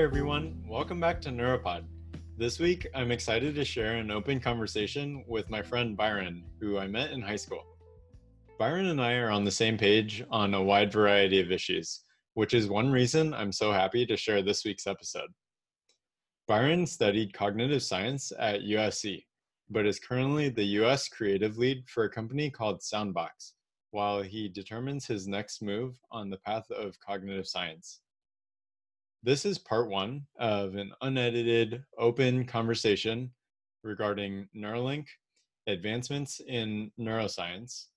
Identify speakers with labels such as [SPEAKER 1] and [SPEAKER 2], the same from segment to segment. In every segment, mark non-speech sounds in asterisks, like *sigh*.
[SPEAKER 1] everyone. Welcome back to Neuropod. This week, I'm excited to share an open conversation with my friend Byron, who I met in high school. Byron and I are on the same page on a wide variety of issues, which is one reason I'm so happy to share this week's episode. Byron studied cognitive science at USC, but is currently the US creative lead for a company called Soundbox, while he determines his next move on the path of cognitive science. This is part one of an unedited, open conversation regarding Neuralink, advancements in neuroscience,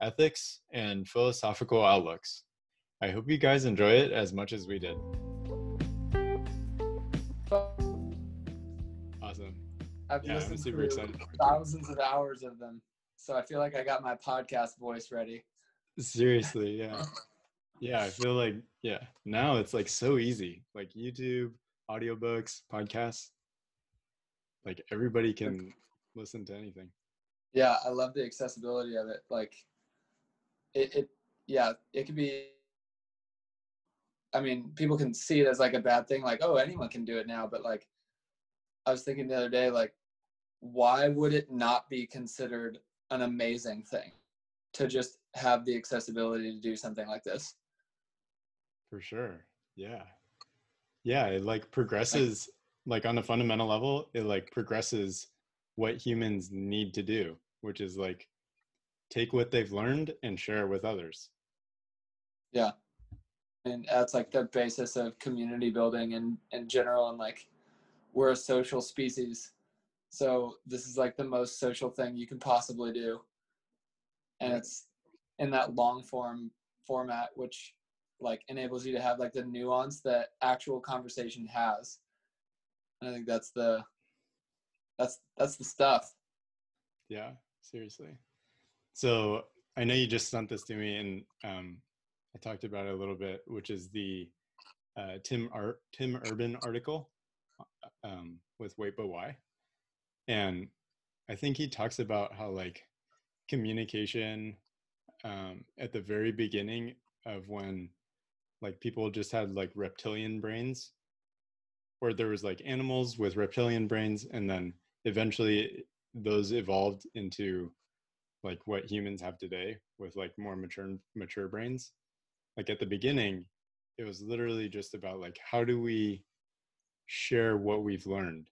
[SPEAKER 1] ethics, and philosophical outlooks. I hope you guys enjoy it as much as we did. Awesome.
[SPEAKER 2] I've
[SPEAKER 1] Yeah, I'm
[SPEAKER 2] listened
[SPEAKER 1] super
[SPEAKER 2] to
[SPEAKER 1] excited.
[SPEAKER 2] thousands of hours of them, so I feel like I got my podcast voice ready.
[SPEAKER 1] Seriously, yeah. *laughs* Yeah, I feel like, yeah, now it's like so easy. Like YouTube, audiobooks, podcasts. Like everybody can listen to anything.
[SPEAKER 2] Yeah, I love the accessibility of it. Like, it, it yeah, it could be. I mean, people can see it as like a bad thing, like, oh, anyone can do it now. But like, I was thinking the other day, like, why would it not be considered an amazing thing to just have the accessibility to do something like this?
[SPEAKER 1] For sure. Yeah. Yeah, it like progresses like on a fundamental level, it like progresses what humans need to do, which is like take what they've learned and share it with others.
[SPEAKER 2] Yeah. And that's like the basis of community building in, in general. And like, we're a social species. So this is like the most social thing you can possibly do. And it's in that long form format, which like enables you to have like the nuance that actual conversation has. And I think that's the, that's, that's the stuff.
[SPEAKER 1] Yeah, seriously. So I know you just sent this to me and um I talked about it a little bit, which is the uh, Tim Ar- Tim Urban article uh, um, with Wait But Why, and I think he talks about how like communication um, at the very beginning of when like people just had like reptilian brains, or there was like animals with reptilian brains, and then eventually those evolved into like what humans have today with like more mature mature brains. Like at the beginning it was literally just about like how do we share what we've learned?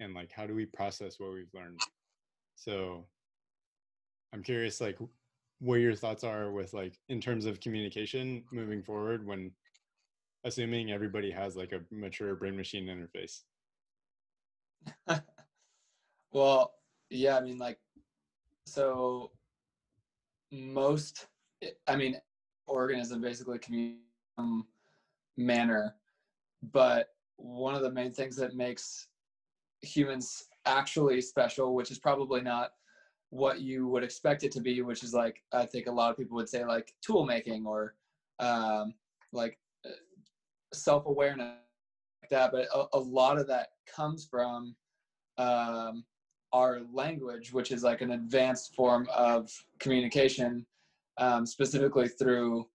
[SPEAKER 1] And like how do we process what we've learned? So i'm curious like what your thoughts are with like in terms of communication moving forward when assuming everybody has like a mature brain machine interface? *laughs*
[SPEAKER 2] Well, yeah, I mean, like, so most, eh, I mean, organism basically communicate manner, but one of the main things that makes humans actually special, which is probably not what you would expect it to be, which is like, I think a lot of people would say like tool making or um, like self awareness, like that. But a, a lot of that comes from um, our language, which is like an advanced form of communication, um, specifically through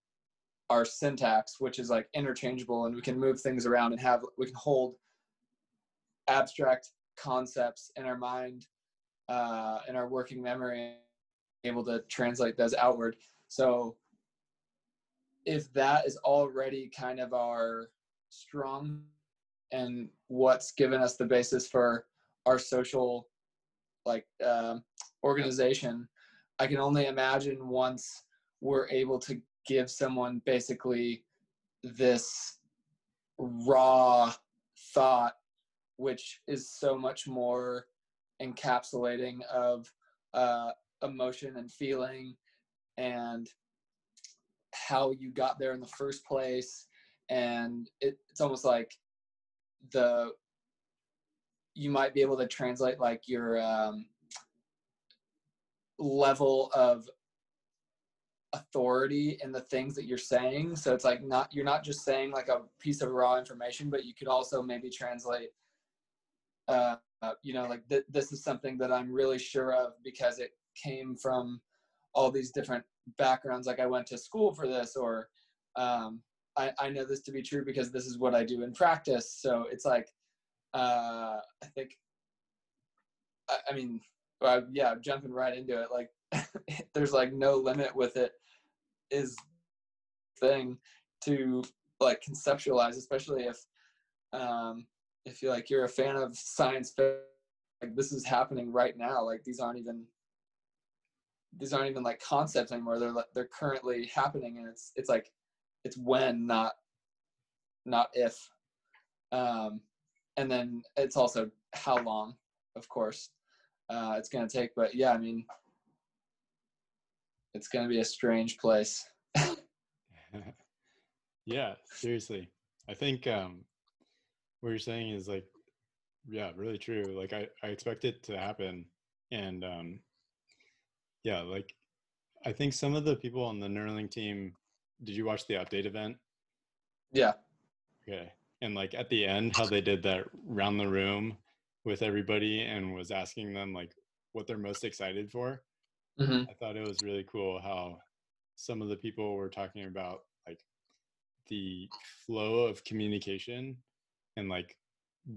[SPEAKER 2] our syntax, which is like interchangeable, and we can move things around and have we can hold abstract concepts in our mind, uh, in our working memory, able to translate those outward. So if that is already kind of our strong and what's given us the basis for our social like um, organization i can only imagine once we're able to give someone basically this raw thought which is so much more encapsulating of uh, emotion and feeling and how you got there in the first place. And it, it's almost like the you might be able to translate like your um, level of authority in the things that you're saying. So it's like not you're not just saying like a piece of raw information but you could also maybe translate uh, uh you know like th- this is something that i'm really sure of because it came from all these different backgrounds like i went to school for this or um, I, I know this to be true because this is what I do in practice. So it's like, uh, I think, I, I mean, well, yeah, jumping right into it. Like, *laughs* there's like no limit with it. Is thing to like conceptualize, especially if um, if you like you're a fan of science. Like this is happening right now. Like these aren't even these aren't even like concepts anymore. They're they're currently happening, and it's it's like it's when, not not if. Um, and then it's also how long, of course, uh, it's to take. But yeah, I mean, it's to be a strange place. *laughs* *laughs*
[SPEAKER 1] yeah, seriously. I think um, what you're saying is like, yeah, really true. Like I, I expect it to happen. And um, yeah, like I think some of the people on the Neuralink team, did you watch the update event?
[SPEAKER 2] Yeah.
[SPEAKER 1] Okay. And like at the end, how they did that round the room with everybody and was asking them like what they're most excited for. Mm-hmm. I thought it was really cool how some of the people were talking about like the flow of communication and like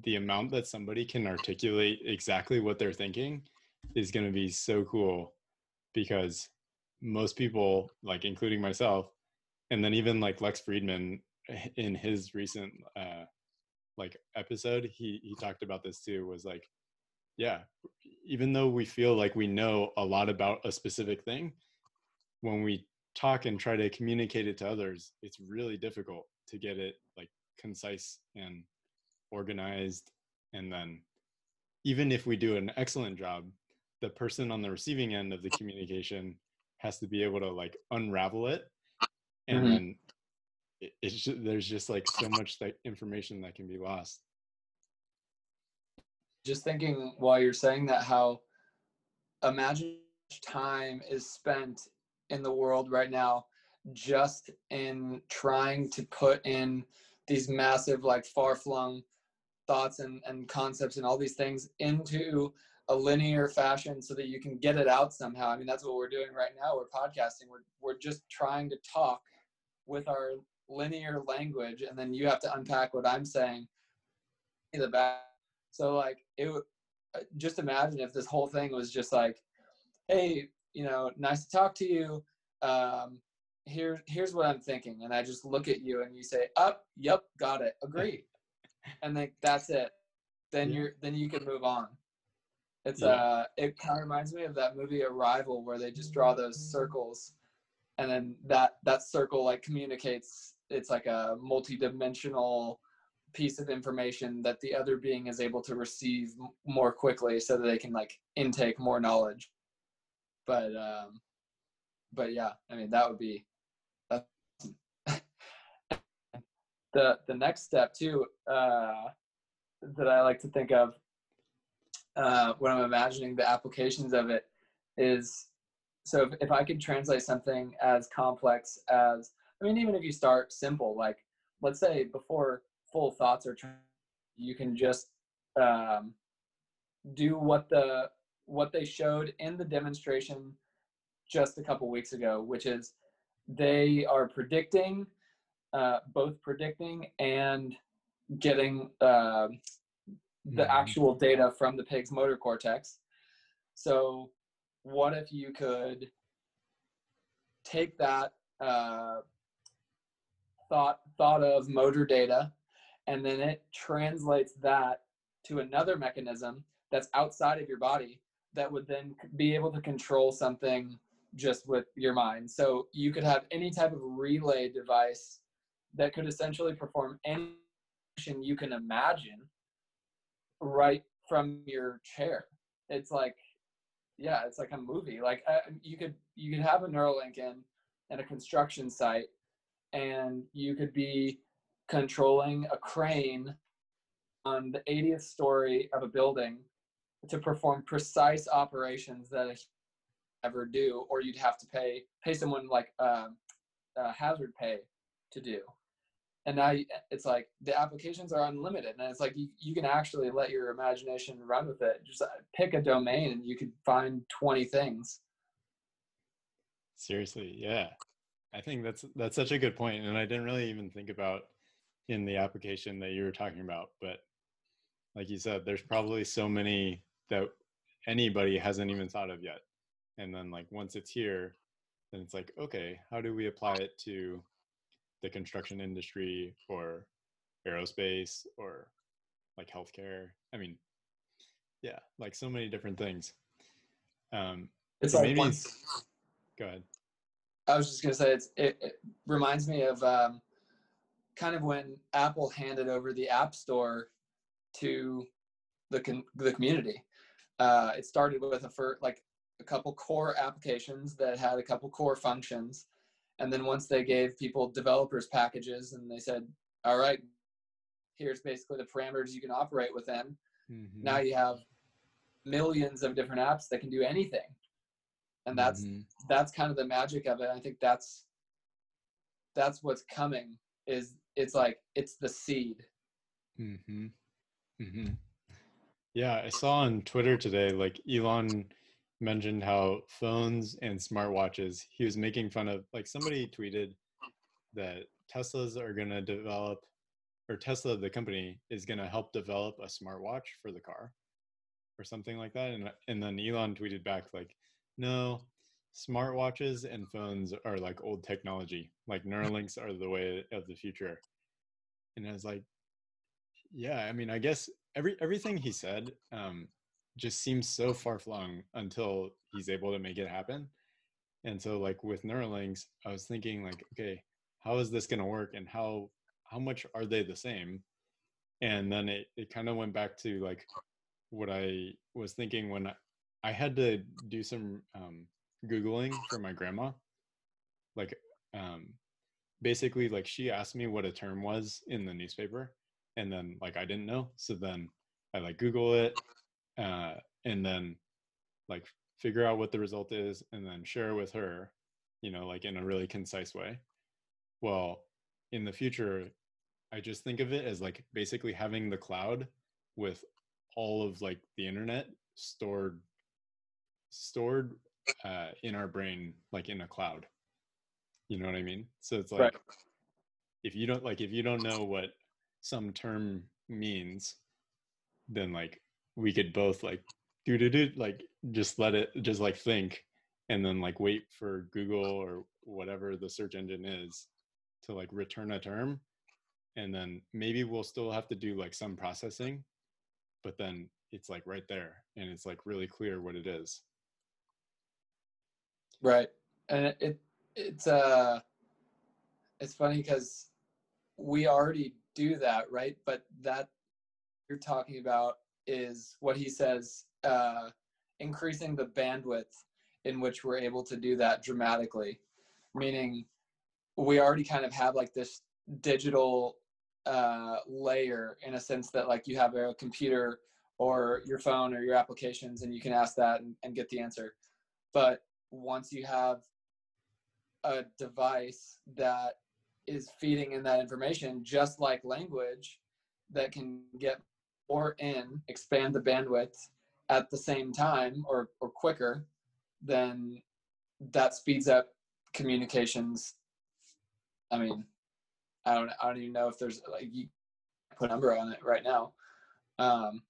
[SPEAKER 1] the amount that somebody can articulate exactly what they're thinking is going to be so cool because most people like including myself and then even like lex fridman in his recent uh like episode he he talked about this too was like yeah even though we feel like we know a lot about a specific thing when we talk and try to communicate it to others it's really difficult to get it like concise and organized and then even if we do an excellent job the person on the receiving end of the communication has to be able to like unravel it. And mm-hmm. then it, it's just, there's just like so much that information that can be lost.
[SPEAKER 2] Just thinking while you're saying that how imagine time is spent in the world right now just in trying to put in these massive like far-flung thoughts and, and concepts and all these things into a linear fashion so that you can get it out somehow. I mean, that's what we're doing right now. We're podcasting. We're, we're just trying to talk with our linear language. And then you have to unpack what I'm saying in the back. So like it uh, just imagine if this whole thing was just like, Hey, you know, nice to talk to you. Um, here, here's what I'm thinking. And I just look at you and you say, up, yep, got it. Agree and then that's it. Then yeah. you're then you can move on. It's yeah. uh it kind of reminds me of that movie Arrival where they just draw those circles and then that that circle like communicates it's like a multi-dimensional piece of information that the other being is able to receive more quickly so that they can like intake more knowledge but um but yeah i mean that would be the the next step too uh, that I like to think of uh, when I'm imagining the applications of it is so if, if I could translate something as complex as I mean even if you start simple like let's say before full thoughts are you can just um, do what the what they showed in the demonstration just a couple weeks ago which is they are predicting uh, both predicting and getting uh, the mm-hmm. actual data from the pig's motor cortex. So, what if you could take that uh, thought thought of motor data, and then it translates that to another mechanism that's outside of your body that would then be able to control something just with your mind. So you could have any type of relay device that could essentially perform any action you can imagine right from your chair. It's like, yeah, it's like a movie. Like uh, you could you could have a Neuralink in in a construction site, and you could be controlling a crane on the 80th story of a building to perform precise operations that a ever do, or you'd have to pay pay someone like um, uh, hazard pay to do and now it's like the applications are unlimited and it's like you, you can actually let your imagination run with it just uh, pick a domain and you could find 20 things
[SPEAKER 1] seriously yeah I think that's that's such a good point, and I didn't really even think about in the application that you were talking about. But like you said, there's probably so many that anybody hasn't even thought of yet. And then like once it's here, then it's like, okay, how do we apply it to the construction industry or aerospace or like healthcare? I mean, yeah, like so many different things. Um,
[SPEAKER 2] it's like once,
[SPEAKER 1] go ahead.
[SPEAKER 2] I was just gonna say it's, it, it reminds me of um, kind of when Apple handed over the App Store to the con- the community. Uh, it started with a first, like a couple core applications that had a couple core functions, and then once they gave people developers packages and they said, "All right, here's basically the parameters you can operate within," mm-hmm. now you have millions of different apps that can do anything, and that's mm-hmm. that's kind of the magic of it. I think that's that's what's coming. Is it's like it's the seed.
[SPEAKER 1] Mm-hmm. Mm-hmm. Yeah, I saw on Twitter today, like Elon mentioned how phones and smartwatches, he was making fun of, like somebody tweeted that Teslas are going to develop, or Tesla, the company, is going to help develop a smartwatch for the car or something like that. And, and then Elon tweeted back, like, no, smartwatches and phones are like old technology. Like *laughs* Neuralinks are the way of the future. And I was like, yeah, I mean, I guess every everything he said um, just seems so far flung until he's able to make it happen. And so, like with Neuralinks, I was thinking, like, okay, how is this to work, and how how much are they the same? And then it it kind of went back to like what I was thinking when I, I had to do some um, googling for my grandma, like um, basically like she asked me what a term was in the newspaper and then like I didn't know. So then I like Google it, uh, and then like figure out what the result is, and then share with her, you know, like in a really concise way. Well, in the future, I just think of it as like basically having the cloud with all of like the internet stored stored uh, in our brain like in a cloud you know what i mean so it's like right. if you don't like if you don't know what some term means, then like we could both like do do do like just let it just like think and then like wait for Google or whatever the search engine is to like return a term. And then maybe we'll still have to do like some processing but then it's like right there and it's like really clear what it is.
[SPEAKER 2] Right. And it, it it's uh it's funny because we already do that, right? But that you're talking about is what he says uh, increasing the bandwidth in which we're able to do that dramatically, meaning we already kind of have like this digital uh, layer in a sense that like you have a computer or your phone or your applications and you can ask that and, and get the answer. But once you have a device that is feeding in that information, just like language that can get more in, expand the bandwidth at the same time or, or quicker, then that speeds up communications. I mean, I don't, I don't even know if there's like you put a number on it right now. Um,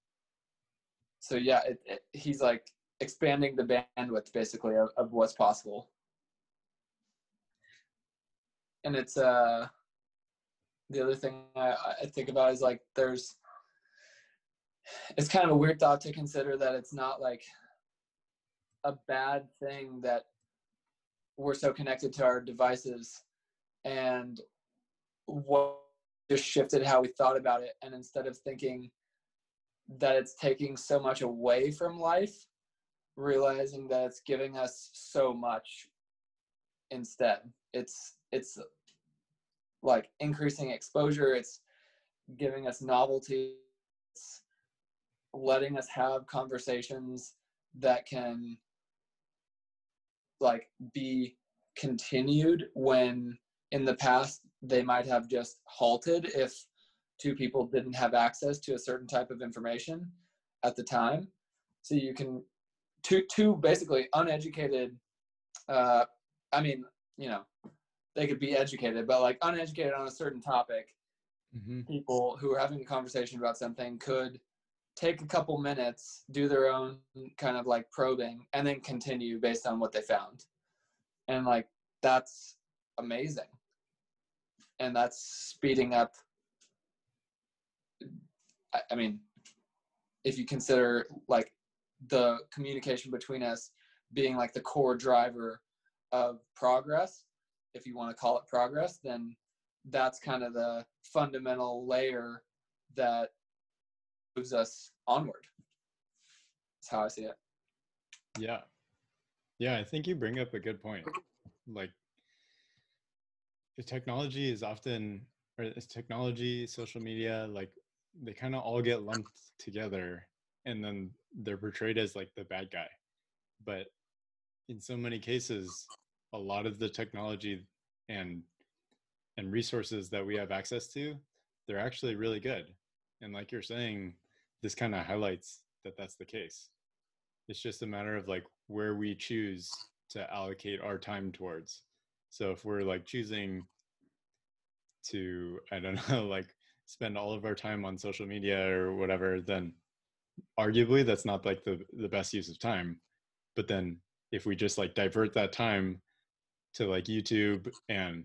[SPEAKER 2] so yeah, it, it, he's like expanding the bandwidth basically of, of what's possible and it's uh the other thing I, I think about is like there's it's kind of a weird thought to consider that it's not like a bad thing that we're so connected to our devices and what just shifted how we thought about it. And instead of thinking that it's taking so much away from life realizing that it's giving us so much instead. It's it's like increasing exposure. It's giving us novelty letting us have conversations that can like be continued when in the past they might have just halted if two people didn't have access to a certain type of information at the time so you can two two basically uneducated uh i mean you know they could be educated, but like uneducated on a certain topic,
[SPEAKER 1] Mm-hmm.
[SPEAKER 2] people who are having a conversation about something could take a couple minutes, do their own kind of like probing, and then continue based on what they found. And like that's amazing. And that's speeding up. I, mean, if you consider like the communication between us being like the core driver of progress, if you want to call it progress, then that's kind of the fundamental layer that moves us onward. That's how I see it.
[SPEAKER 1] Yeah. Yeah, I think you bring up a good point. Like the technology is often or it's technology, social media, like they kind of all get lumped together and then they're portrayed as like the bad guy. But in so many cases, a lot of the technology and and resources that we have access to, they're actually really good. And like you're saying, this kind of highlights that that's the case. It's just a matter of like where we choose to allocate our time towards. So if we're like choosing to, I don't *laughs* know, like spend all of our time on social media or whatever, then arguably that's not like the, the best use of time. But then if we just like divert that time to like YouTube and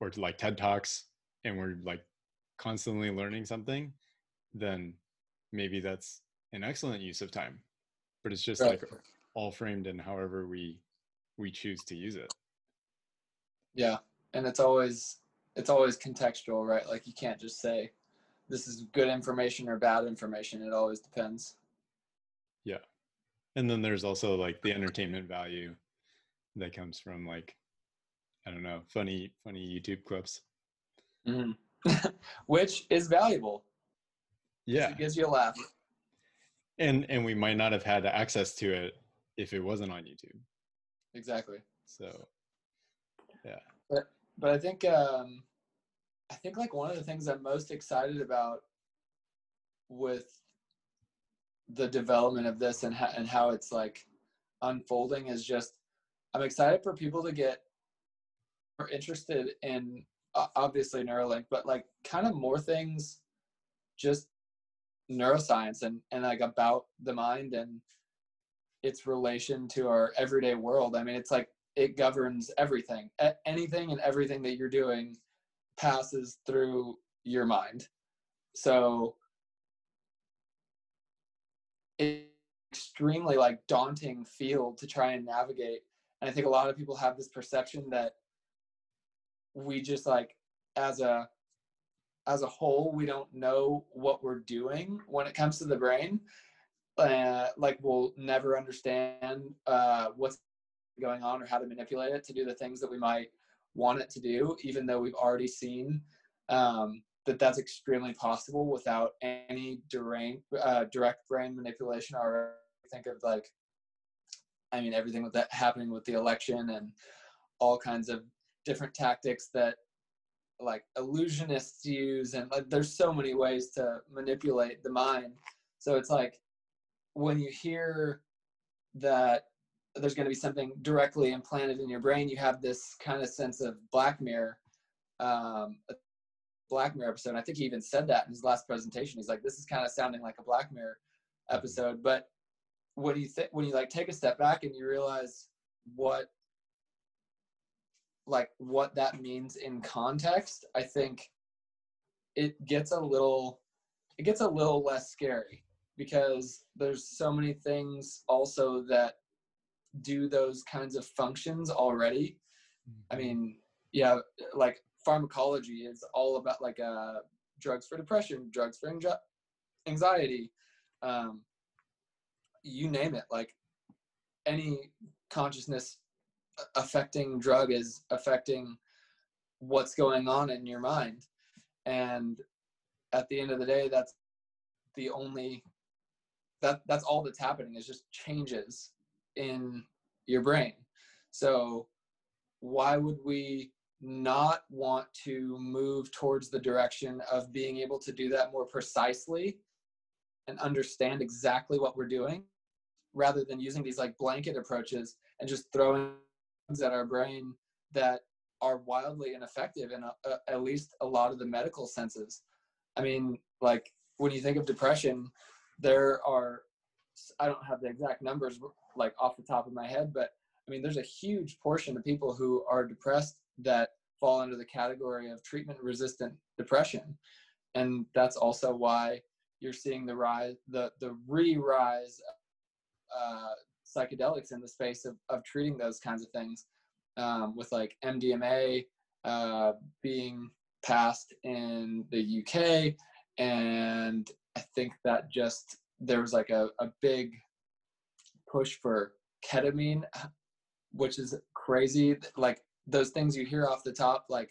[SPEAKER 1] or to like TED Talks and we're like constantly learning something, then maybe that's an excellent use of time. But it's just
[SPEAKER 2] Right.
[SPEAKER 1] like all framed in however we we choose to use it.
[SPEAKER 2] Yeah. And it's always it's always contextual, right? Like you can't just say this is good information or bad information. It always depends.
[SPEAKER 1] Yeah. And then there's also like the entertainment value that comes from like I don't know, funny funny YouTube clips.
[SPEAKER 2] Mhm. *laughs* Which is valuable.
[SPEAKER 1] Yeah.
[SPEAKER 2] It gives you a laugh.
[SPEAKER 1] And and we might not have had access to it if it wasn't on YouTube.
[SPEAKER 2] Exactly.
[SPEAKER 1] So yeah.
[SPEAKER 2] but but I think um, I think like one of the things I'm most excited about with the development of this and how, and how it's like unfolding is just I'm excited for people to get more interested in uh, obviously Neuralink, but like kind of more things just neuroscience and and like about the mind and its relation to our everyday world. I mean, it's like it governs everything. Anything and everything that you're doing passes through your mind. So it's extremely like daunting field to try and navigate. And I think a lot of people have this perception that we just like as a as a whole we don't know what we're doing when it comes to the brain uh, like we'll never understand uh, what's going on or how to manipulate it to do the things that we might want it to do, even though we've already seen um, that that's extremely possible without any direct, uh, direct brain manipulation. Or think of like, I mean, everything with that happening with the election and all kinds of different tactics that like illusionists use, and like there's so many ways to manipulate the mind. So it's like when you hear that there's going to be something directly implanted in your brain, you have this kind of sense of Black Mirror, um, a Black Mirror episode. And I think he even said that in his last presentation. He's like, "This is kind of sounding like a Black Mirror episode." But when you think when you like take a step back and you realize what like what that means in context, I think it gets a little it gets a little less scary because there's so many things also that do those kinds of functions already. I mean, yeah, like pharmacology is all about like uh, drugs for depression, drugs for anxi- anxiety, um, you name it. Like any consciousness affecting drug is affecting what's going on in your mind, and at the end of the day, that's the only that that's all that's happening is just changes in your brain. So why would we not want to move towards the direction of being able to do that more precisely and understand exactly what we're doing rather than using these like blanket approaches and just throwing at our brain that are wildly ineffective in a, a, at least a lot of the medical senses. I mean, like when you think of depression, there are I don't have the exact numbers like off the top of my head, but I mean, there's a huge portion of people who are depressed that fall under the category of treatment resistant depression. And that's also why you're seeing the rise, the, the re-rise uh, psychedelics in the space of, of treating those kinds of things um, with like MDMA uh, being passed in the UK. And I think that just there was like a, a big push for ketamine, which is crazy. Like those things you hear off the top, like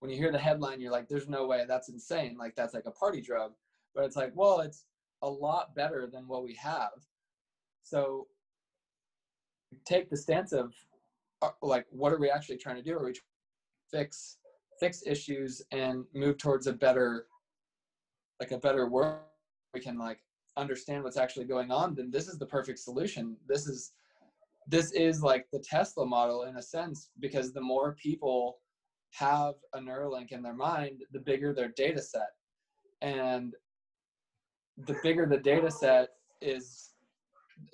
[SPEAKER 2] when you hear the headline, you're like, there's no way that's insane. Like that's like a party drug. But it's like, well, it's a lot better than what we have. So take the stance of uh, like, what are we actually trying to do? Are we fix fix issues and move towards a better like a better world? We can like understand what's actually going on then this is the perfect solution. This is this is like the tesla model in a sense because the more people have a neuralink in their mind the bigger their data set. And the bigger the data set is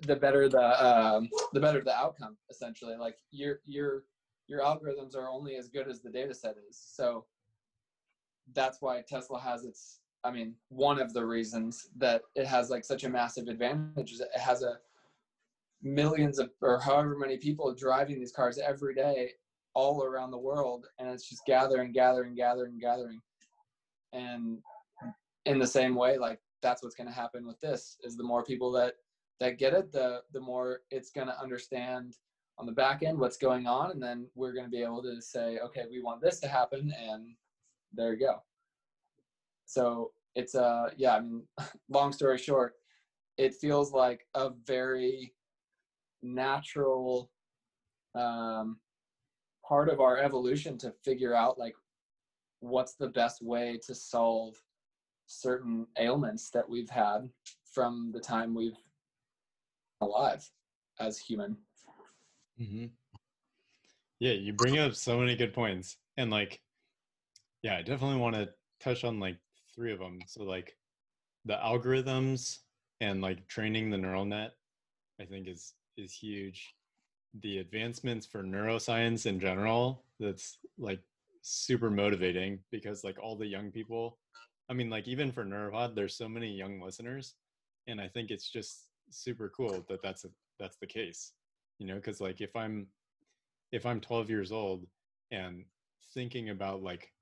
[SPEAKER 2] the better the um, the better the outcome essentially. Like your your your algorithms are only as good as the data set is. So that's why tesla has its I mean, one of the reasons that it has like such a massive advantage is it has a millions of or however many people driving these cars every day all around the world and it's just gathering gathering gathering gathering. And in the same way like that's what's going to happen with this is the more people that that get it the the more it's going to understand on the back end what's going on and then we're going to be able to say okay we want this to happen and there you go. So it's a uh, yeah i mean *laughs* long story short it feels like a very natural um, part of our evolution to figure out like what's the best way to solve certain ailments that we've had from the time we've alive as human
[SPEAKER 1] mm-hmm. yeah you bring up so many good points and like yeah i definitely want to touch on like three of them. So like the algorithms and like training the neural net, I think is is huge. The advancements for neuroscience in general, that's like super motivating because like all the young people, I mean like even for Neuropod, there's so many young listeners, and I think it's just super cool that that's a, that's the case, you know, because like if I'm if I'm 12 years old and thinking about like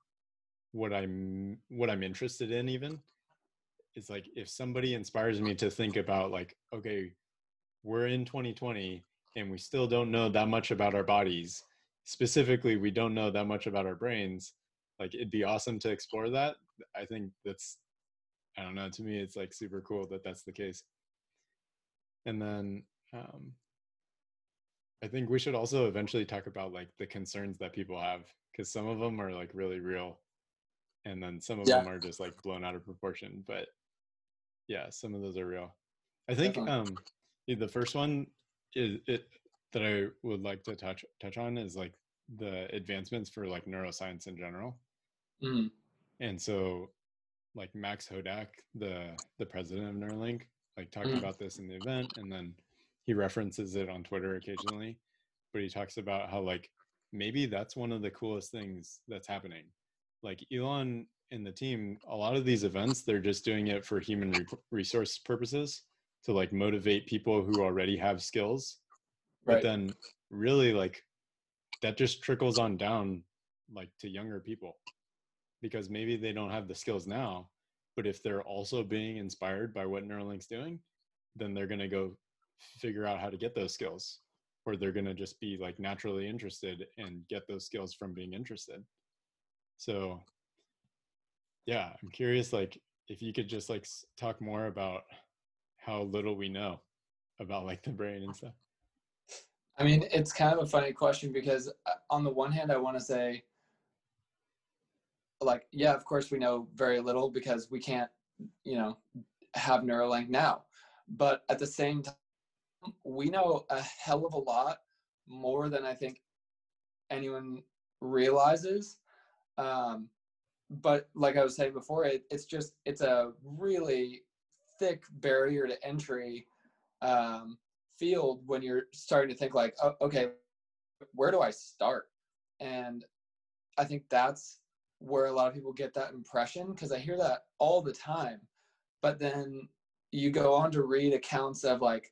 [SPEAKER 1] what i'm what i'm interested in even it's like if somebody inspires me to think about like okay we're in 2020 and we still don't know that much about our bodies specifically we don't know that much about our brains like it'd be awesome to explore that. I think that's i don't know to me it's like super cool that that's the case and then um i think we should also eventually talk about like the concerns that people have because some of them are like really real and then some of yeah. them are just like blown out of proportion but yeah some of those are real i think um the first one is it that i would like to touch touch on is like the advancements for like neuroscience in general mm. and so like max hodak the the president of neuralink like talked mm. about this in the event and then he references it on twitter occasionally but he talks about how like maybe that's one of the coolest things that's happening like Elon and the team, a lot of these events, they're just doing it for human re- resource purposes to like motivate people who already have skills. Right. But then really like that just trickles on down like to younger people because maybe they don't have the skills now, but if they're also being inspired by what Neuralink's doing, then they're going to go figure out how to get those skills or they're going to just be like naturally interested and get those skills from being interested so yeah, I'm curious like if you could just like talk more about how little we know about like the brain and stuff.
[SPEAKER 2] I mean, it's kind of a funny question because uh, on the one hand, I want to say, like, yeah, of course we know very little because we can't, you know, have Neuralink now. But at the same time, we know a hell of a lot more than I think anyone realizes. Um, but like I was saying before, it, it's just it's a really thick barrier to entry um, field when you're starting to think like, oh, okay, where do I start? And I think that's where a lot of people get that impression because I hear that all the time. But then you go on to read accounts of like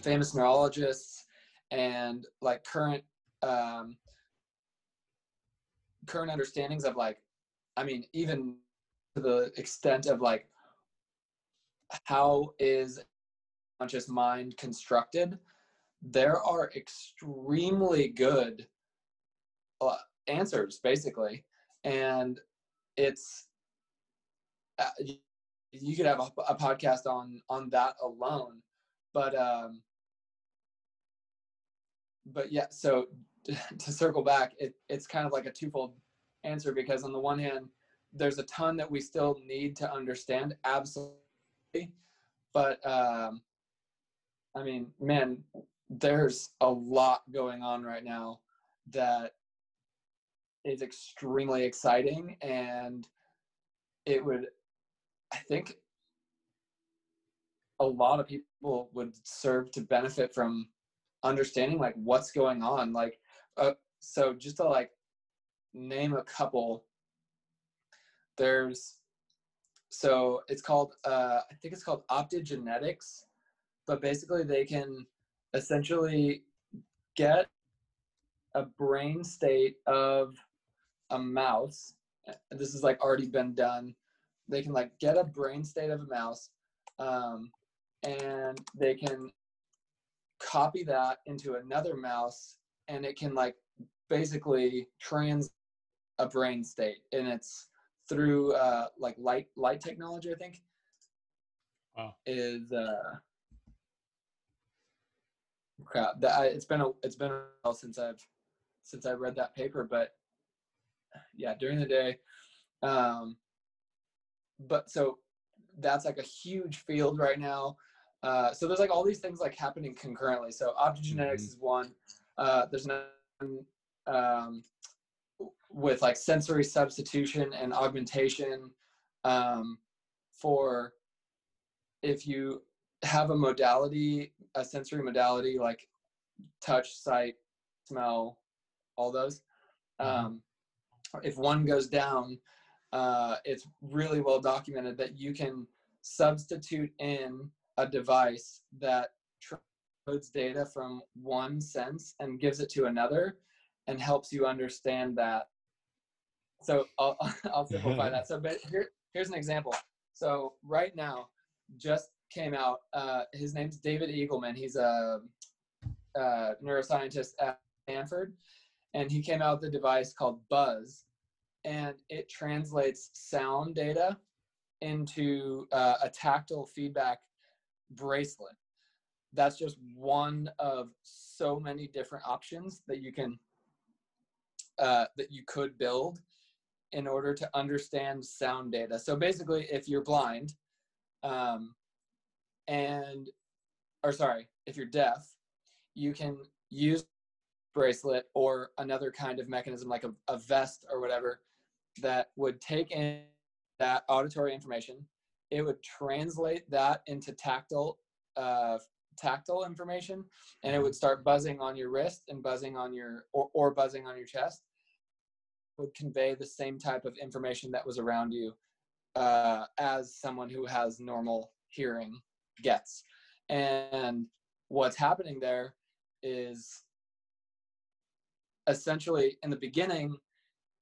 [SPEAKER 2] famous neurologists and like current um, current understandings of like, I mean, even to the extent of like how is conscious mind constructed, there are extremely good uh, answers basically and it's uh, you, could have a, a, podcast on on that alone but um but yeah so *laughs* to circle back it, it's kind of like a twofold answer because on the one hand there's a ton that we still need to understand absolutely. But um i mean man there's a lot going on right now that is extremely exciting and it would i think a lot of people would serve to benefit from understanding like what's going on. Like uh, so just to like name a couple there's so it's called uh, i think it's called optogenetics but basically they can essentially get a brain state of a mouse this has like already been done. They can like get a brain state of a mouse um, and they can copy that into another mouse and it can like basically trans a brain state and it's through uh, like light light technology i think.
[SPEAKER 1] Wow.
[SPEAKER 2] Is uh crap. That it's been a it's been a while since i've since i read that paper but yeah, during the day. Um, but so that's like a huge field right now. Uh, so there's like all these things like happening concurrently. So optogenetics mm-hmm. is one. Uh, there's another um, with like sensory substitution and augmentation um, for if you have a modality, a sensory modality like touch, sight, smell, all those. Mm-hmm. Um, if one goes down, uh, it's really well documented that you can substitute in a device that codes data from one sense and gives it to another and helps you understand that. So I'll, *laughs* I'll simplify that. So but here, here's an example. So right now, just came out, uh, his name's David Eagleman. He's a, a neuroscientist at Stanford and he came out with a device called Buzz, and it translates sound data into uh, a tactile feedback bracelet. That's just one of so many different options that you can uh, that you could build in order to understand sound data. So basically, if you're blind, um, and or sorry, if you're deaf, you can use bracelet or another kind of mechanism like a, a vest or whatever that would take in that auditory information. It would translate that into tactile uh, tactile information and it would start buzzing on your wrist and buzzing on your or, or buzzing on your chest. It would convey the same type of information that was around you uh, as someone who has normal hearing gets. And what's happening there is essentially in the beginning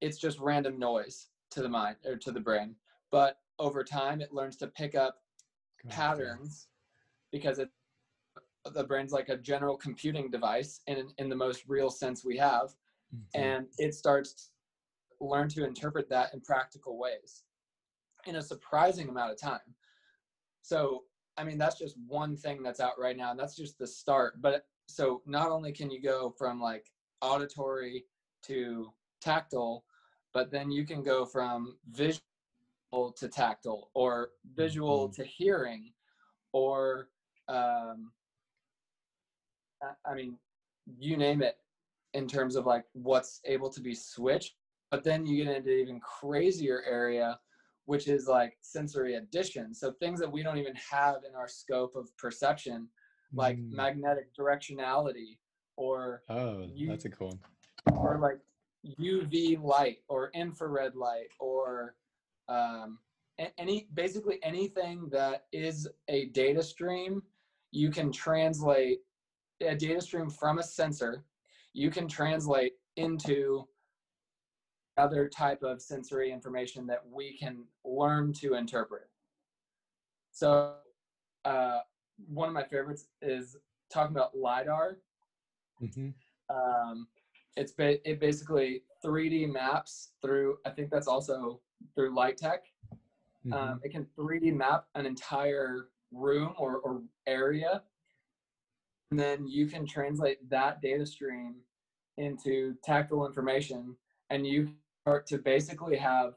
[SPEAKER 2] it's just random noise to the mind or to the brain. But over time it learns to pick up patterns because it the brain's like a general computing device in in the most real sense we have. Mm-hmm. and it starts to learn to interpret that in practical ways in a surprising amount of time. So i mean that's just one thing that's out right now and that's just the start. But so not only can you go from like auditory to tactile, but then you can go from visual to tactile or visual mm-hmm. to hearing or um, I mean, you name it. in terms of like what's able to be switched. But then you get into even crazier area, which is like sensory addition. So things that we don't even have in our scope of perception, like mm. magnetic directionality or
[SPEAKER 1] oh, U- that's a cool
[SPEAKER 2] one. Or like UV light or infrared light or um, any basically anything that is a data stream you can translate a data stream from a sensor you can translate into other type of sensory information that we can learn to interpret so uh, one of my favorites is talking about lidar mm-hmm. um, it's ba- it basically 3d maps through i think that's also through light tech Mm-hmm. Um, it can 3D map an entire room or, or area. And then you can translate that data stream into tactile information and you start to basically have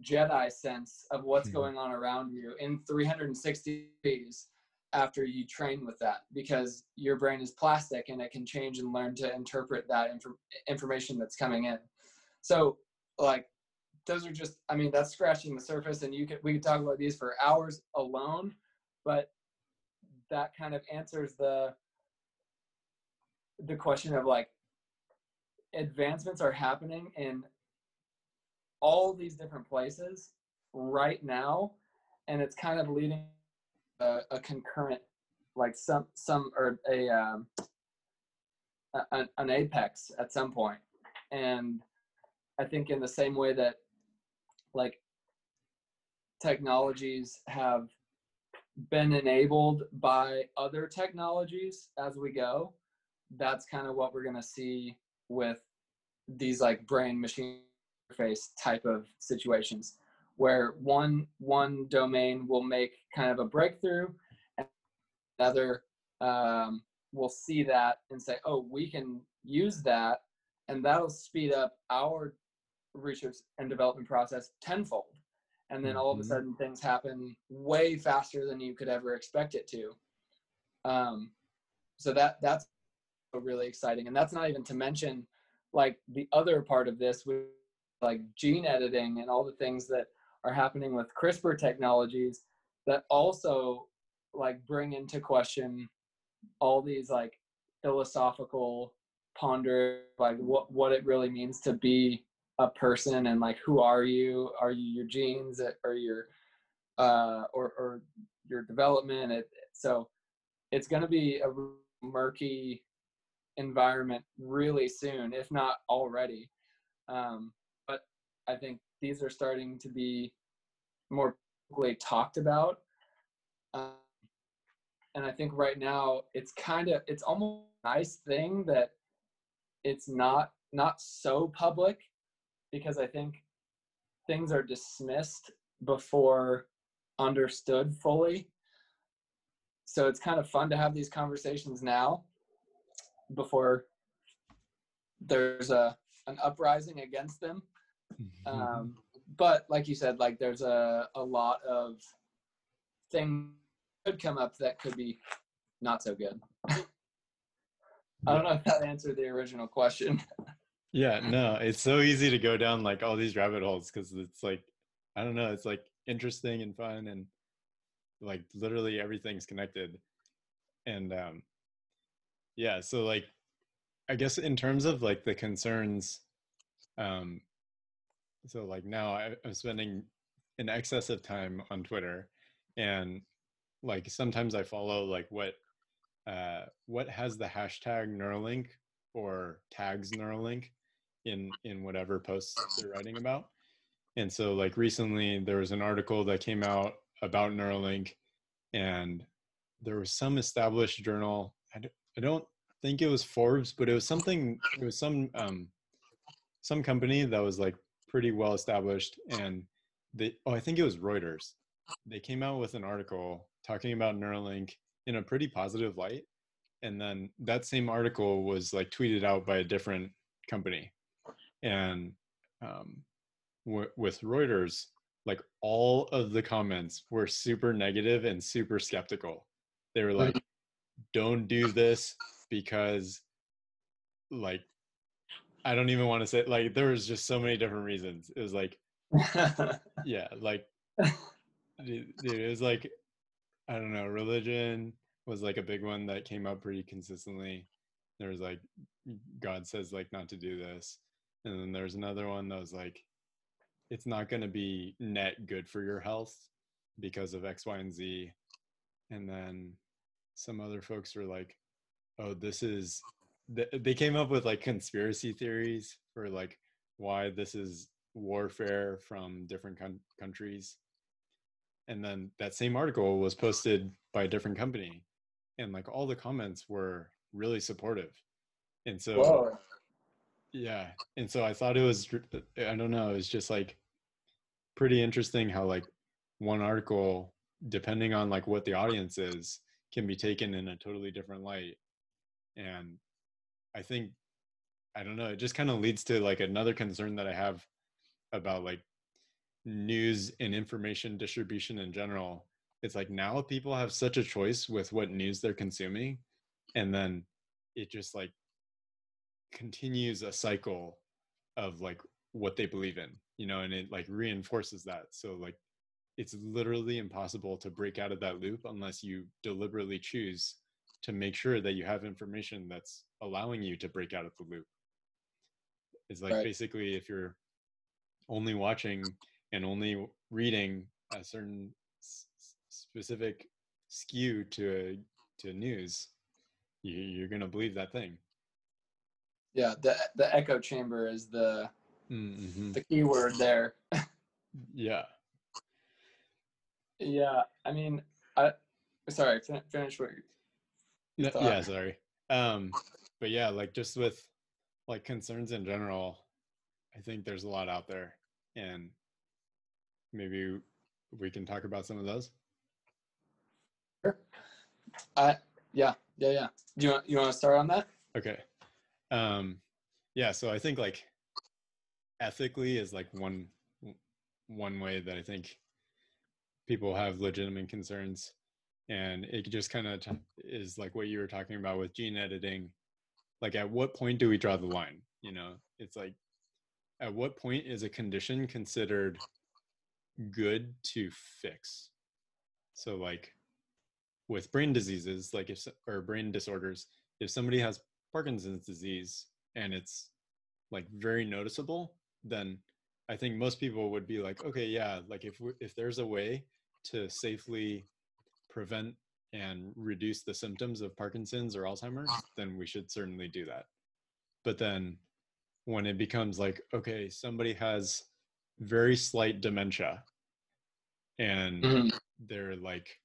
[SPEAKER 2] Jedi sense of what's mm-hmm. going on around you in 360 degrees after you train with that because your brain is plastic and it can change and learn to interpret that inf- information that's coming in. So, like, those are just i mean that's scratching the surface and you could we could talk about these for hours alone but that kind of answers the the question of like advancements are happening in all these different places right now and it's kind of leading a, a concurrent like some some or a um a, an apex at some point. And i think in the same way that like technologies have been enabled by other technologies as we go that's kind of what we're going to see with these like brain machine interface type of situations where one one domain will make kind of a breakthrough and another um, will see that and say oh we can use that and that'll speed up our research and development process tenfold. And then all of a mm-hmm. sudden things happen way faster than you could ever expect it to. Um, so that that's really exciting. And that's not even to mention like the other part of this with like gene editing and all the things that are happening with crispr technologies that also like bring into question all these like philosophical ponder like what what it really means to be a person and like who are you? Are you your genes? Or your uh or or your development? It, so it's going to be a murky environment really soon if not already. Um but i think these are starting to be more publicly talked about um, and i think right now it's kind of it's almost a nice thing that it's not not so public because I think things are dismissed before understood fully. So it's kind of fun to have these conversations now before there's a an uprising against them. Mm-hmm. Um, but like you said, like there's a, a lot of things could come up that could be not so good. *laughs* I don't know if that answered the original question.
[SPEAKER 1] Yeah, *laughs* no, it's so easy to go down like all these rabbit holes because it's like, I don't know, it's like interesting and fun and like literally everything's connected. And um, yeah, so like, I guess in terms of like the concerns, um, so like now I'm spending an excess of time on Twitter and like sometimes I follow like what uh, what has the hashtag Neuralink or tags Neuralink in in whatever posts they're writing about. And so like recently there was an article that came out about Neuralink and there was some established journal. I I don't think it was Forbes, but it was something it was some um some company that was like pretty well established and they oh I think it was Reuters. They came out with an article talking about Neuralink in a pretty positive light and then that same article was like tweeted out by a different company and um, w- with Reuters, like all of the comments were super negative and super skeptical. They were like, "Don't do this because, like, I don't even want to say like there was just so many different reasons. It was like *laughs* yeah, like dude, it was like I don't know, religion was like a big one that came up pretty consistently. There was like God says like not to do this. And then there's another one that was like it's not going to be net good for your health because of X, Y, and Z. And then some other folks were like, oh, this is, they came up with like conspiracy theories for like why this is warfare from different con- countries. And then that same article was posted by a different company. And like all the comments were really supportive. And so, Whoa. yeah. And so I thought it was, uh, I don't know, it was just like pretty interesting how like one article depending on like what the audience is can be taken in a totally different light and i think i don't know it just kind of leads to like another concern that i have about like news and information distribution in general. It's like now people have such a choice with what news they're consuming and then it just like continues a cycle of like what they believe in you know and it like reinforces that. So like it's literally impossible to break out of that loop unless you deliberately choose to make sure that you have information that's allowing you to break out of the loop it's like right. basically if you're only watching and only reading a certain s- specific skew to to news you, you're going to believe that thing
[SPEAKER 2] yeah the the echo chamber is the
[SPEAKER 1] mm-hmm.
[SPEAKER 2] the key word there. *laughs*
[SPEAKER 1] yeah.
[SPEAKER 2] Yeah, I mean, I sorry, finish what
[SPEAKER 1] no, yeah, sorry. Um, but yeah, like just with like concerns in general, I think there's a lot out there, and maybe we can talk about some of those.
[SPEAKER 2] Sure. Uh, yeah, yeah, yeah. Do you want you want to start on that?
[SPEAKER 1] Okay. Um, yeah. So I think like ethically is like one one way that I think people have legitimate concerns, and it just kind of t- is like what you were talking about with gene editing. Like, at what point do we draw the line? You know, it's like, at what point is a condition considered good to fix? So, like, with brain diseases, like if or brain disorders, if somebody has Parkinson's disease and it's like very noticeable, then I think most people would be like, okay, yeah, like if if there's a way to safely prevent and reduce the symptoms of Parkinson's or Alzheimer's, then we should certainly do that. But then when it becomes like, okay, somebody has very slight dementia and mm-hmm. they're like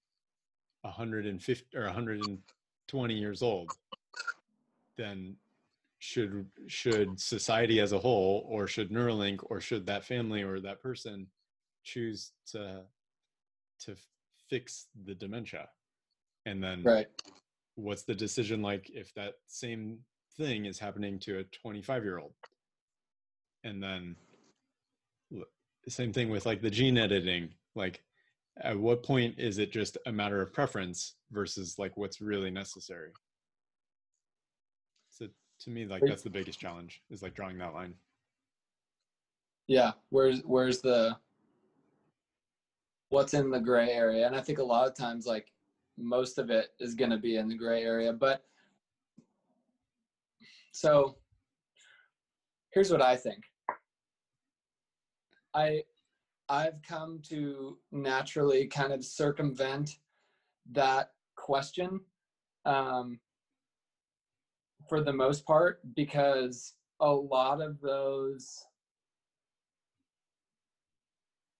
[SPEAKER 1] 150 or 120 years old, then should should society as a whole or should neuralink or should that family or that person choose to to fix the dementia. And then
[SPEAKER 2] right.
[SPEAKER 1] what's the decision like if that same thing is happening to a 25 year old and then same thing with like the gene editing. Like at what point is it just a matter of preference versus like what's really necessary? So to me like that's the biggest challenge is like drawing that line.
[SPEAKER 2] Yeah. Where's where's the what's in the gray area and i think a lot of times like most of it is going to be in the gray area but so here's what i think. I i've come to naturally kind of circumvent that question um, for the most part because a lot of those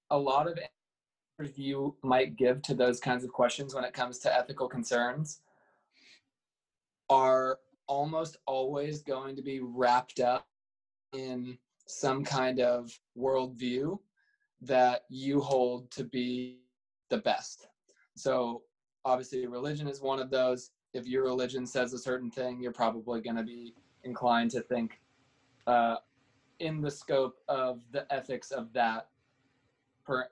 [SPEAKER 2] a lot of you might give to those kinds of questions when it comes to ethical concerns are almost always going to be wrapped up in some kind of worldview that you hold to be the best. So, obviously, religion is one of those if your religion says a certain thing, you're probably going to be inclined to think uh, in the scope of the ethics of that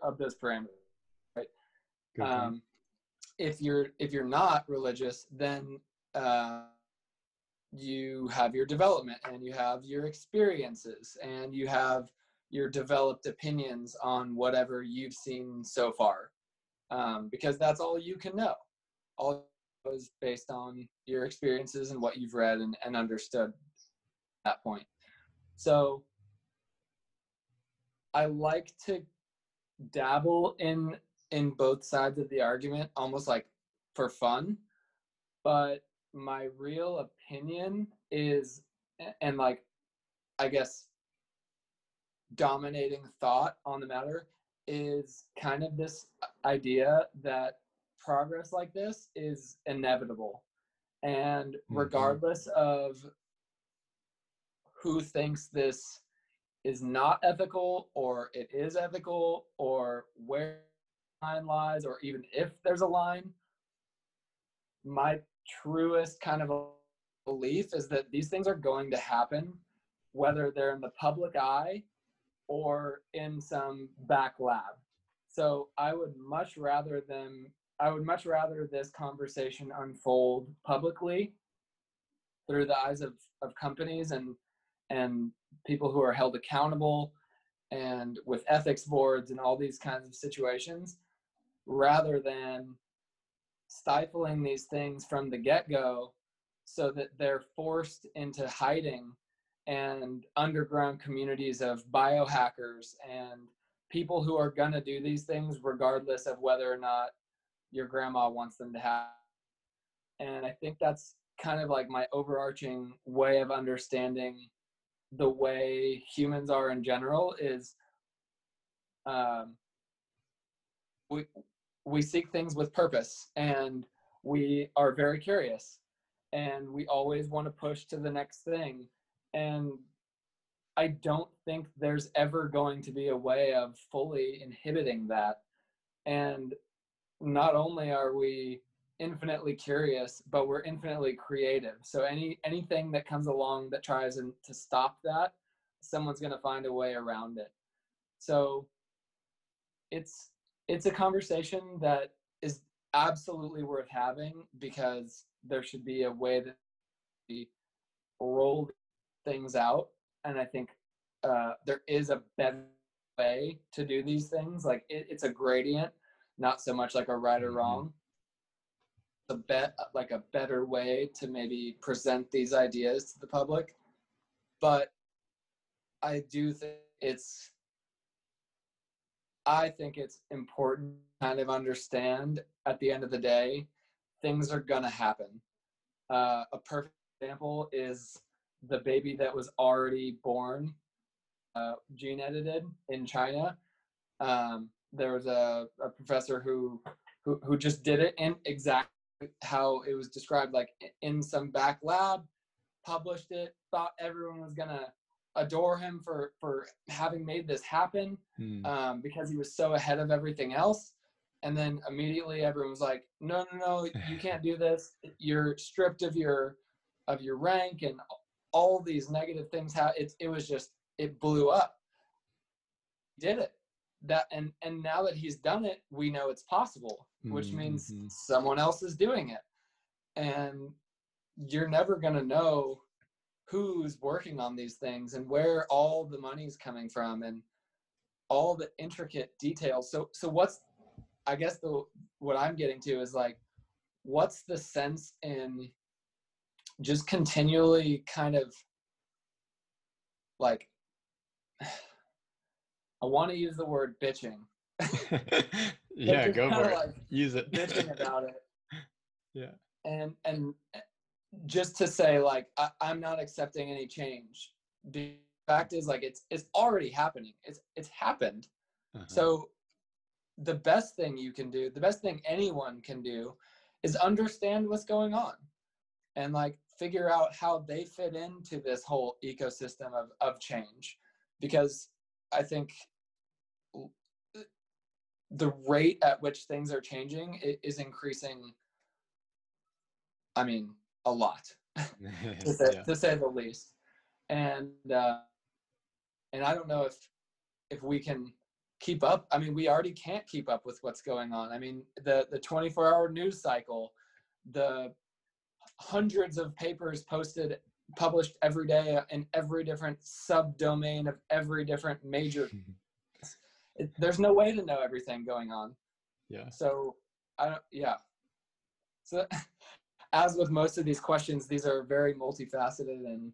[SPEAKER 2] of those parameters? Um, if you're if you're not religious, then uh, you have your development and you have your experiences and you have your developed opinions on whatever you've seen so far. Um, because that's all you can know. All is based on your experiences and what you've read and, and understood at that point. So i like to dabble in in both sides of the argument almost like for fun but my real opinion is and like i guess dominating thought on the matter is kind of this idea that progress like this is inevitable and mm-hmm. regardless of who thinks this is not ethical or it is ethical or where line lies or even if there's a line my truest kind of belief is that these things are going to happen whether they're in the public eye or in some back lab. So i would much rather them i would much rather this conversation unfold publicly through the eyes of, of companies and and people who are held accountable and with ethics boards and all these kinds of situations rather than stifling these things from the get-go so that they're forced into hiding and underground communities of biohackers and people who are going to do these things regardless of whether or not your grandma wants them to have. And i think that's kind of like my overarching way of understanding the way humans are in general is um, we we seek things with purpose and we are very curious and we always want to push to the next thing. And i don't think there's ever going to be a way of fully inhibiting that. And not only are we infinitely curious but we're infinitely creative. So any anything that comes along that tries to stop that someone's going to find a way around it. So it's it's a conversation that is absolutely worth having because there should be a way that we roll things out. And i think uh, there is a better way to do these things. Like it, it's a gradient not so much like a right or mm-hmm. wrong. A bet like a better way to maybe present these ideas to the public. But i do think it's i think it's important to kind of understand at the end of the day things are gonna happen. Uh, a perfect example is the baby that was already born uh, gene edited in china. Um, there was a, a professor who, who who just did it in exact how it was described like in some back lab published it thought everyone was gonna adore him for for having made this happen mm. um, because he was so ahead of everything else. And then immediately everyone was like no no no you can't do this. You're stripped of your of your rank and all these negative things how it, it was just it blew up. Did it. That and and now that he's done it we know it's possible which mm-hmm. means someone else is doing it. And you're never going to know who's working on these things and where all the money's coming from and all the intricate details so so what's i guess the what i'm getting to is like what's the sense in just continually kind of like *sighs* I want to use the word bitching. *laughs*
[SPEAKER 1] yeah, go for it. Like use it.
[SPEAKER 2] bitching about it. *laughs*
[SPEAKER 1] Yeah.
[SPEAKER 2] And and just to say like I, I'm not accepting any change. The fact is like it's it's already happening. It's it's happened. Uh-huh. So the best thing you can do, the best thing anyone can do is understand what's going on and like figure out how they fit into this whole ecosystem of, of change because i think the rate at which things are changing is increasing i mean a lot *laughs* *laughs* to, say, yeah. to, say, the least. And uh, and i don't know if if we can keep up. I mean we already can't keep up with what's going on. I mean the the 24 hour news cycle the hundreds of papers posted published every day in every different subdomain of every different major *laughs* it, there's no way to know everything going on.
[SPEAKER 1] Yeah.
[SPEAKER 2] So i don't yeah. So as with most of these questions these are very multifaceted and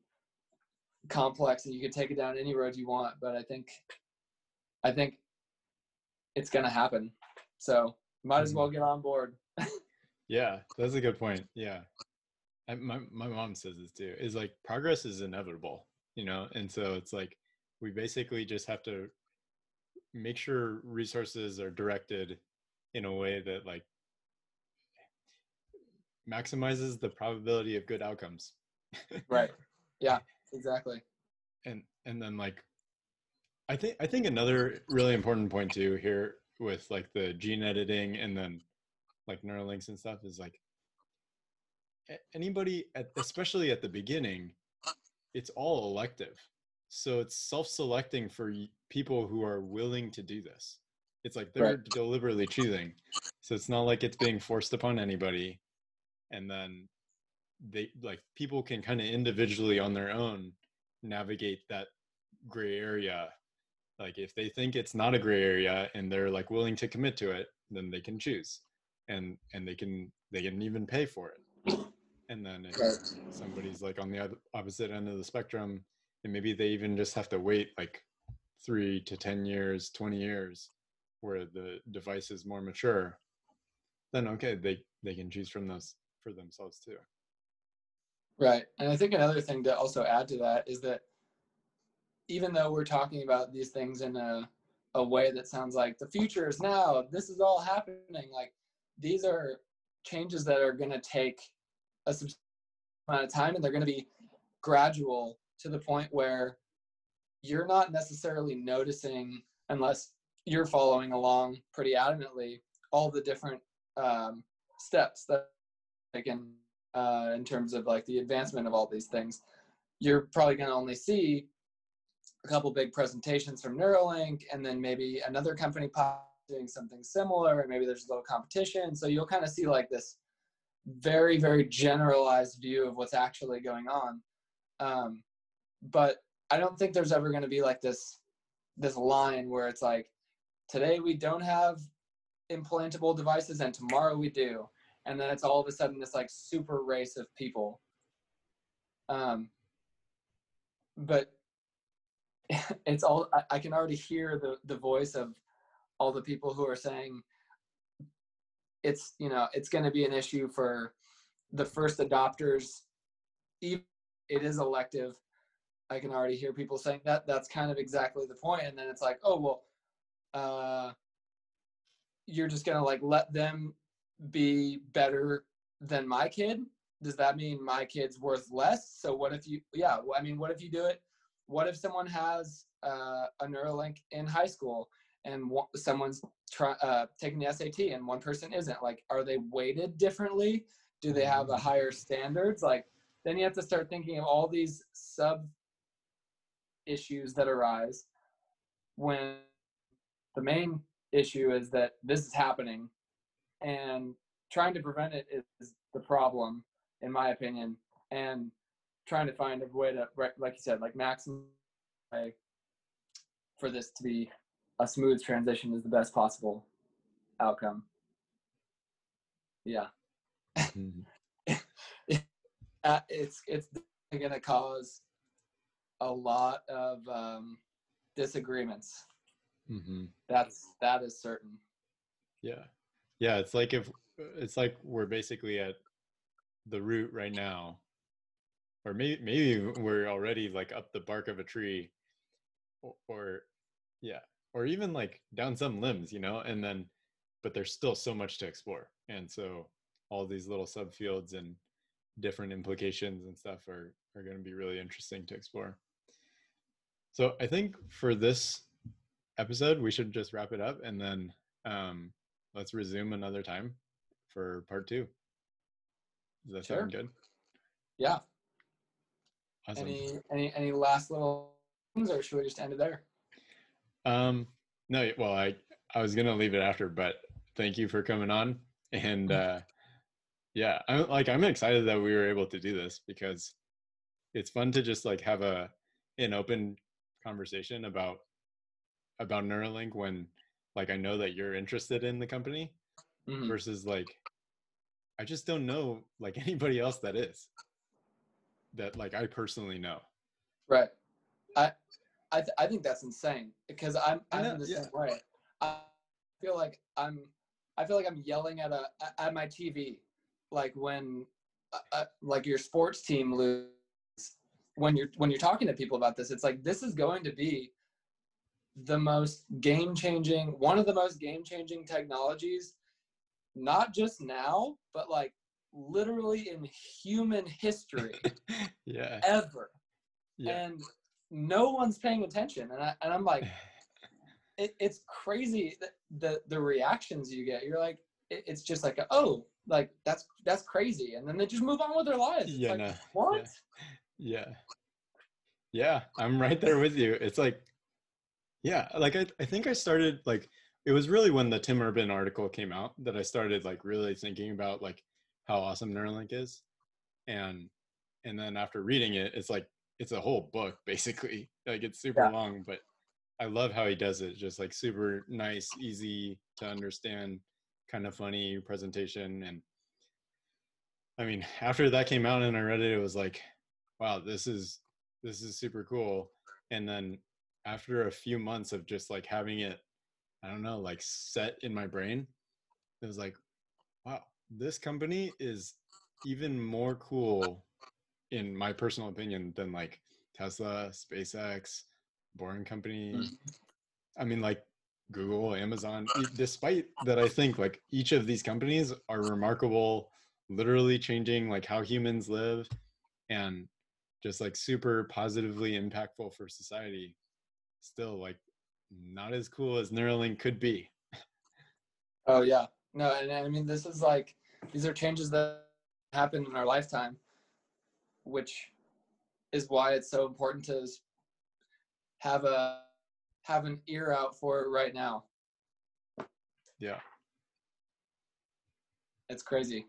[SPEAKER 2] complex and you can take it down any road you want but i think i think it's going to happen. So might as well
[SPEAKER 1] Mm-hmm.
[SPEAKER 2] get on board. *laughs*
[SPEAKER 1] Yeah that's a good point yeah. I, my, my mom says this too is like progress is inevitable you know and so it's like we basically just have to make sure resources are directed in a way that like maximizes the probability of good outcomes.
[SPEAKER 2] Right. *laughs* Yeah exactly.
[SPEAKER 1] And and then like i think i think another really important point too here with like the gene editing and then like neural links and stuff is like anybody at, especially at the beginning it's all elective. So it's self-selecting for people who are willing to do this. It's like they're
[SPEAKER 2] Right.
[SPEAKER 1] deliberately choosing. So it's not like it's being forced upon anybody and then they like people can kind of individually on their own navigate that gray area. Like if they think it's not a gray area and they're like willing to commit to it then they can choose and and they can they can even pay for it. And then if
[SPEAKER 2] Right.
[SPEAKER 1] somebody's like on the other opposite end of the spectrum and maybe they even just have to wait like three to ten years 20 years where the device is more mature then okay they they can choose from those for themselves too
[SPEAKER 2] Right. And I think another thing to also add to that is that even though we're talking about these things in a, a way that sounds like the future is now, this is all happening, like these are changes that are going to take a substantial amount of time and they're going to be gradual to the point where you're not necessarily noticing unless you're following along pretty adamantly all the different um, steps that taken uh, in terms of like the advancement of all these things, you're probably going to only see a couple big presentations from Neuralink, and then maybe another company doing something similar, and maybe there's a little competition. So you'll kind of see like this very very generalized view of what's actually going on. Um, but I don't think there's ever going to be like this this line where it's like today we don't have implantable devices and tomorrow we do and then it's all of a sudden this like super race of people. Um but *laughs* it's all I, I can already hear the the voice of all the people who are saying it's you know it's going to be an issue for the first adopters. Even it is elective i can already hear people saying that that's kind of exactly the point. And then it's like oh well uh you're just going to like let them be better than my kid? Does that mean my kid's worth less? So what if you yeah i mean what if you do it? What if someone has uh, a neuralink in high school and one, someone's try, uh, taking the sat and one person isn't? Like are they weighted differently? Do they have a higher standards? Like then you have to start thinking of all these sub issues that arise when the main issue is that this is happening and trying to prevent it is the problem in my opinion and trying to find a way to like you said like maximum way for this to be a smooth transition is the best possible outcome. Yeah. *laughs* Uh, it's it's going to cause a lot of um, disagreements.
[SPEAKER 1] Hmm
[SPEAKER 2] that's that is certain.
[SPEAKER 1] Yeah. Yeah. It's like if it's like we're basically at the root right now, or maybe, maybe we're already like up the bark of a tree or, or yeah, or even like down some limbs, you know, and then, but there's still so much to explore. And so all these little subfields and different implications and stuff are, are going to be really interesting to explore. So I think for this episode, we should just wrap it up and then um, let's resume another time for part two. Does that sound good?
[SPEAKER 2] yeah
[SPEAKER 1] Awesome.
[SPEAKER 2] any any any last little things or should we just end it there
[SPEAKER 1] Um, no, well, I I was gonna leave it after, but thank you for coming on, and uh, yeah i'm like i'm excited that we were able to do this because it's fun to just like have a an open conversation about about neuralink when like i know that you're interested in the company
[SPEAKER 2] Mhm.
[SPEAKER 1] versus like i just don't know like *laughs* anybody else that is that like i personally know
[SPEAKER 2] Right. I I th- I think that's insane because I'm
[SPEAKER 1] I
[SPEAKER 2] I'm
[SPEAKER 1] know,
[SPEAKER 2] in the
[SPEAKER 1] yeah.
[SPEAKER 2] same way. I feel like I'm I feel like I'm yelling at a at my TV like when uh, uh, like your sports team lose when you're when you're talking to people about this it's like this is going to be the most game changing one of the most game changing technologies not just now but like literally in human history. *laughs*
[SPEAKER 1] Yeah.
[SPEAKER 2] Ever.
[SPEAKER 1] Yeah.
[SPEAKER 2] And no one's paying attention. And, I, and i'm like *laughs* it, it's crazy that the the reactions you get. You're like it, it's just like oh like that's that's crazy. And then they just move on with their lives.
[SPEAKER 1] Yeah,
[SPEAKER 2] like,
[SPEAKER 1] no,
[SPEAKER 2] what?
[SPEAKER 1] Yeah. Yeah i'm right there with you. It's like yeah like I, I think i started like it was really when the tim urban article came out that i started like really thinking about like how awesome neuralink is. And and then after reading it it's like it's a whole book *laughs* basically. Like it's super
[SPEAKER 2] Yeah.
[SPEAKER 1] long but i love how he does it just like super nice easy to understand kind of funny presentation. And i mean after that came out and i read it it was like wow this is this is super cool. And then after a few months of just like having it i don't know like set in my brain it was like wow this company is even more cool in my personal opinion than like tesla spacex boring company
[SPEAKER 2] Mhm.
[SPEAKER 1] i mean like google amazon despite that i think like each of these companies are remarkable literally changing like how humans live and just like super positively impactful for society still like not as cool as neuralink could be.
[SPEAKER 2] Oh yeah. No and i mean this is like these are changes that happen in our lifetime which is why it's so important to have a have an ear out for it right now.
[SPEAKER 1] Yeah.
[SPEAKER 2] It's crazy.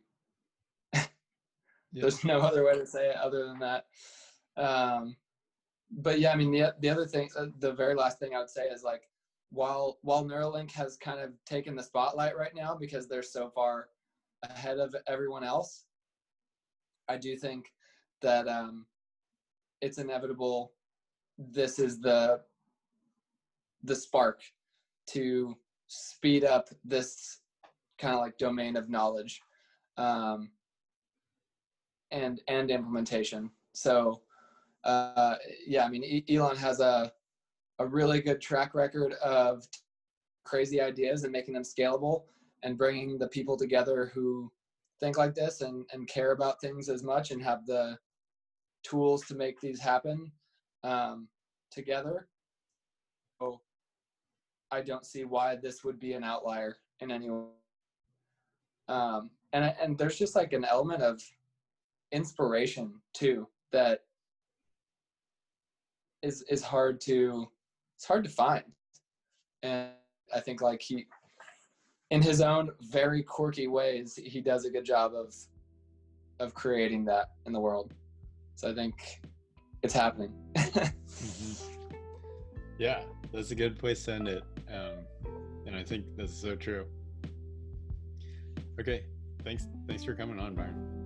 [SPEAKER 2] There's no other way to say it other than that. Um but yeah i mean the, the other thing uh, the very last thing i would say is like while while neuralink has kind of taken the spotlight right now because they're so far ahead of everyone else i do think that um it's inevitable this is the the spark to speed up this kind of like domain of knowledge um, and and implementation. So uh, yeah, I mean Elon has a a really good track record of crazy ideas and making them scalable and bringing the people together who think like this and and care about things as much and have the tools to make these happen um, together. So I don't see why this would be an outlier in any way. Um, and and there's just like an element of inspiration too that is is hard to it's hard to find. And I think like he in his own very quirky ways, he does a good job of of creating that in the world. So I think it's happening.
[SPEAKER 1] Mhm. Yeah, that's a good place to end it. Um, and I think that's so true. Okay, thanks. Thanks for coming on, Byron.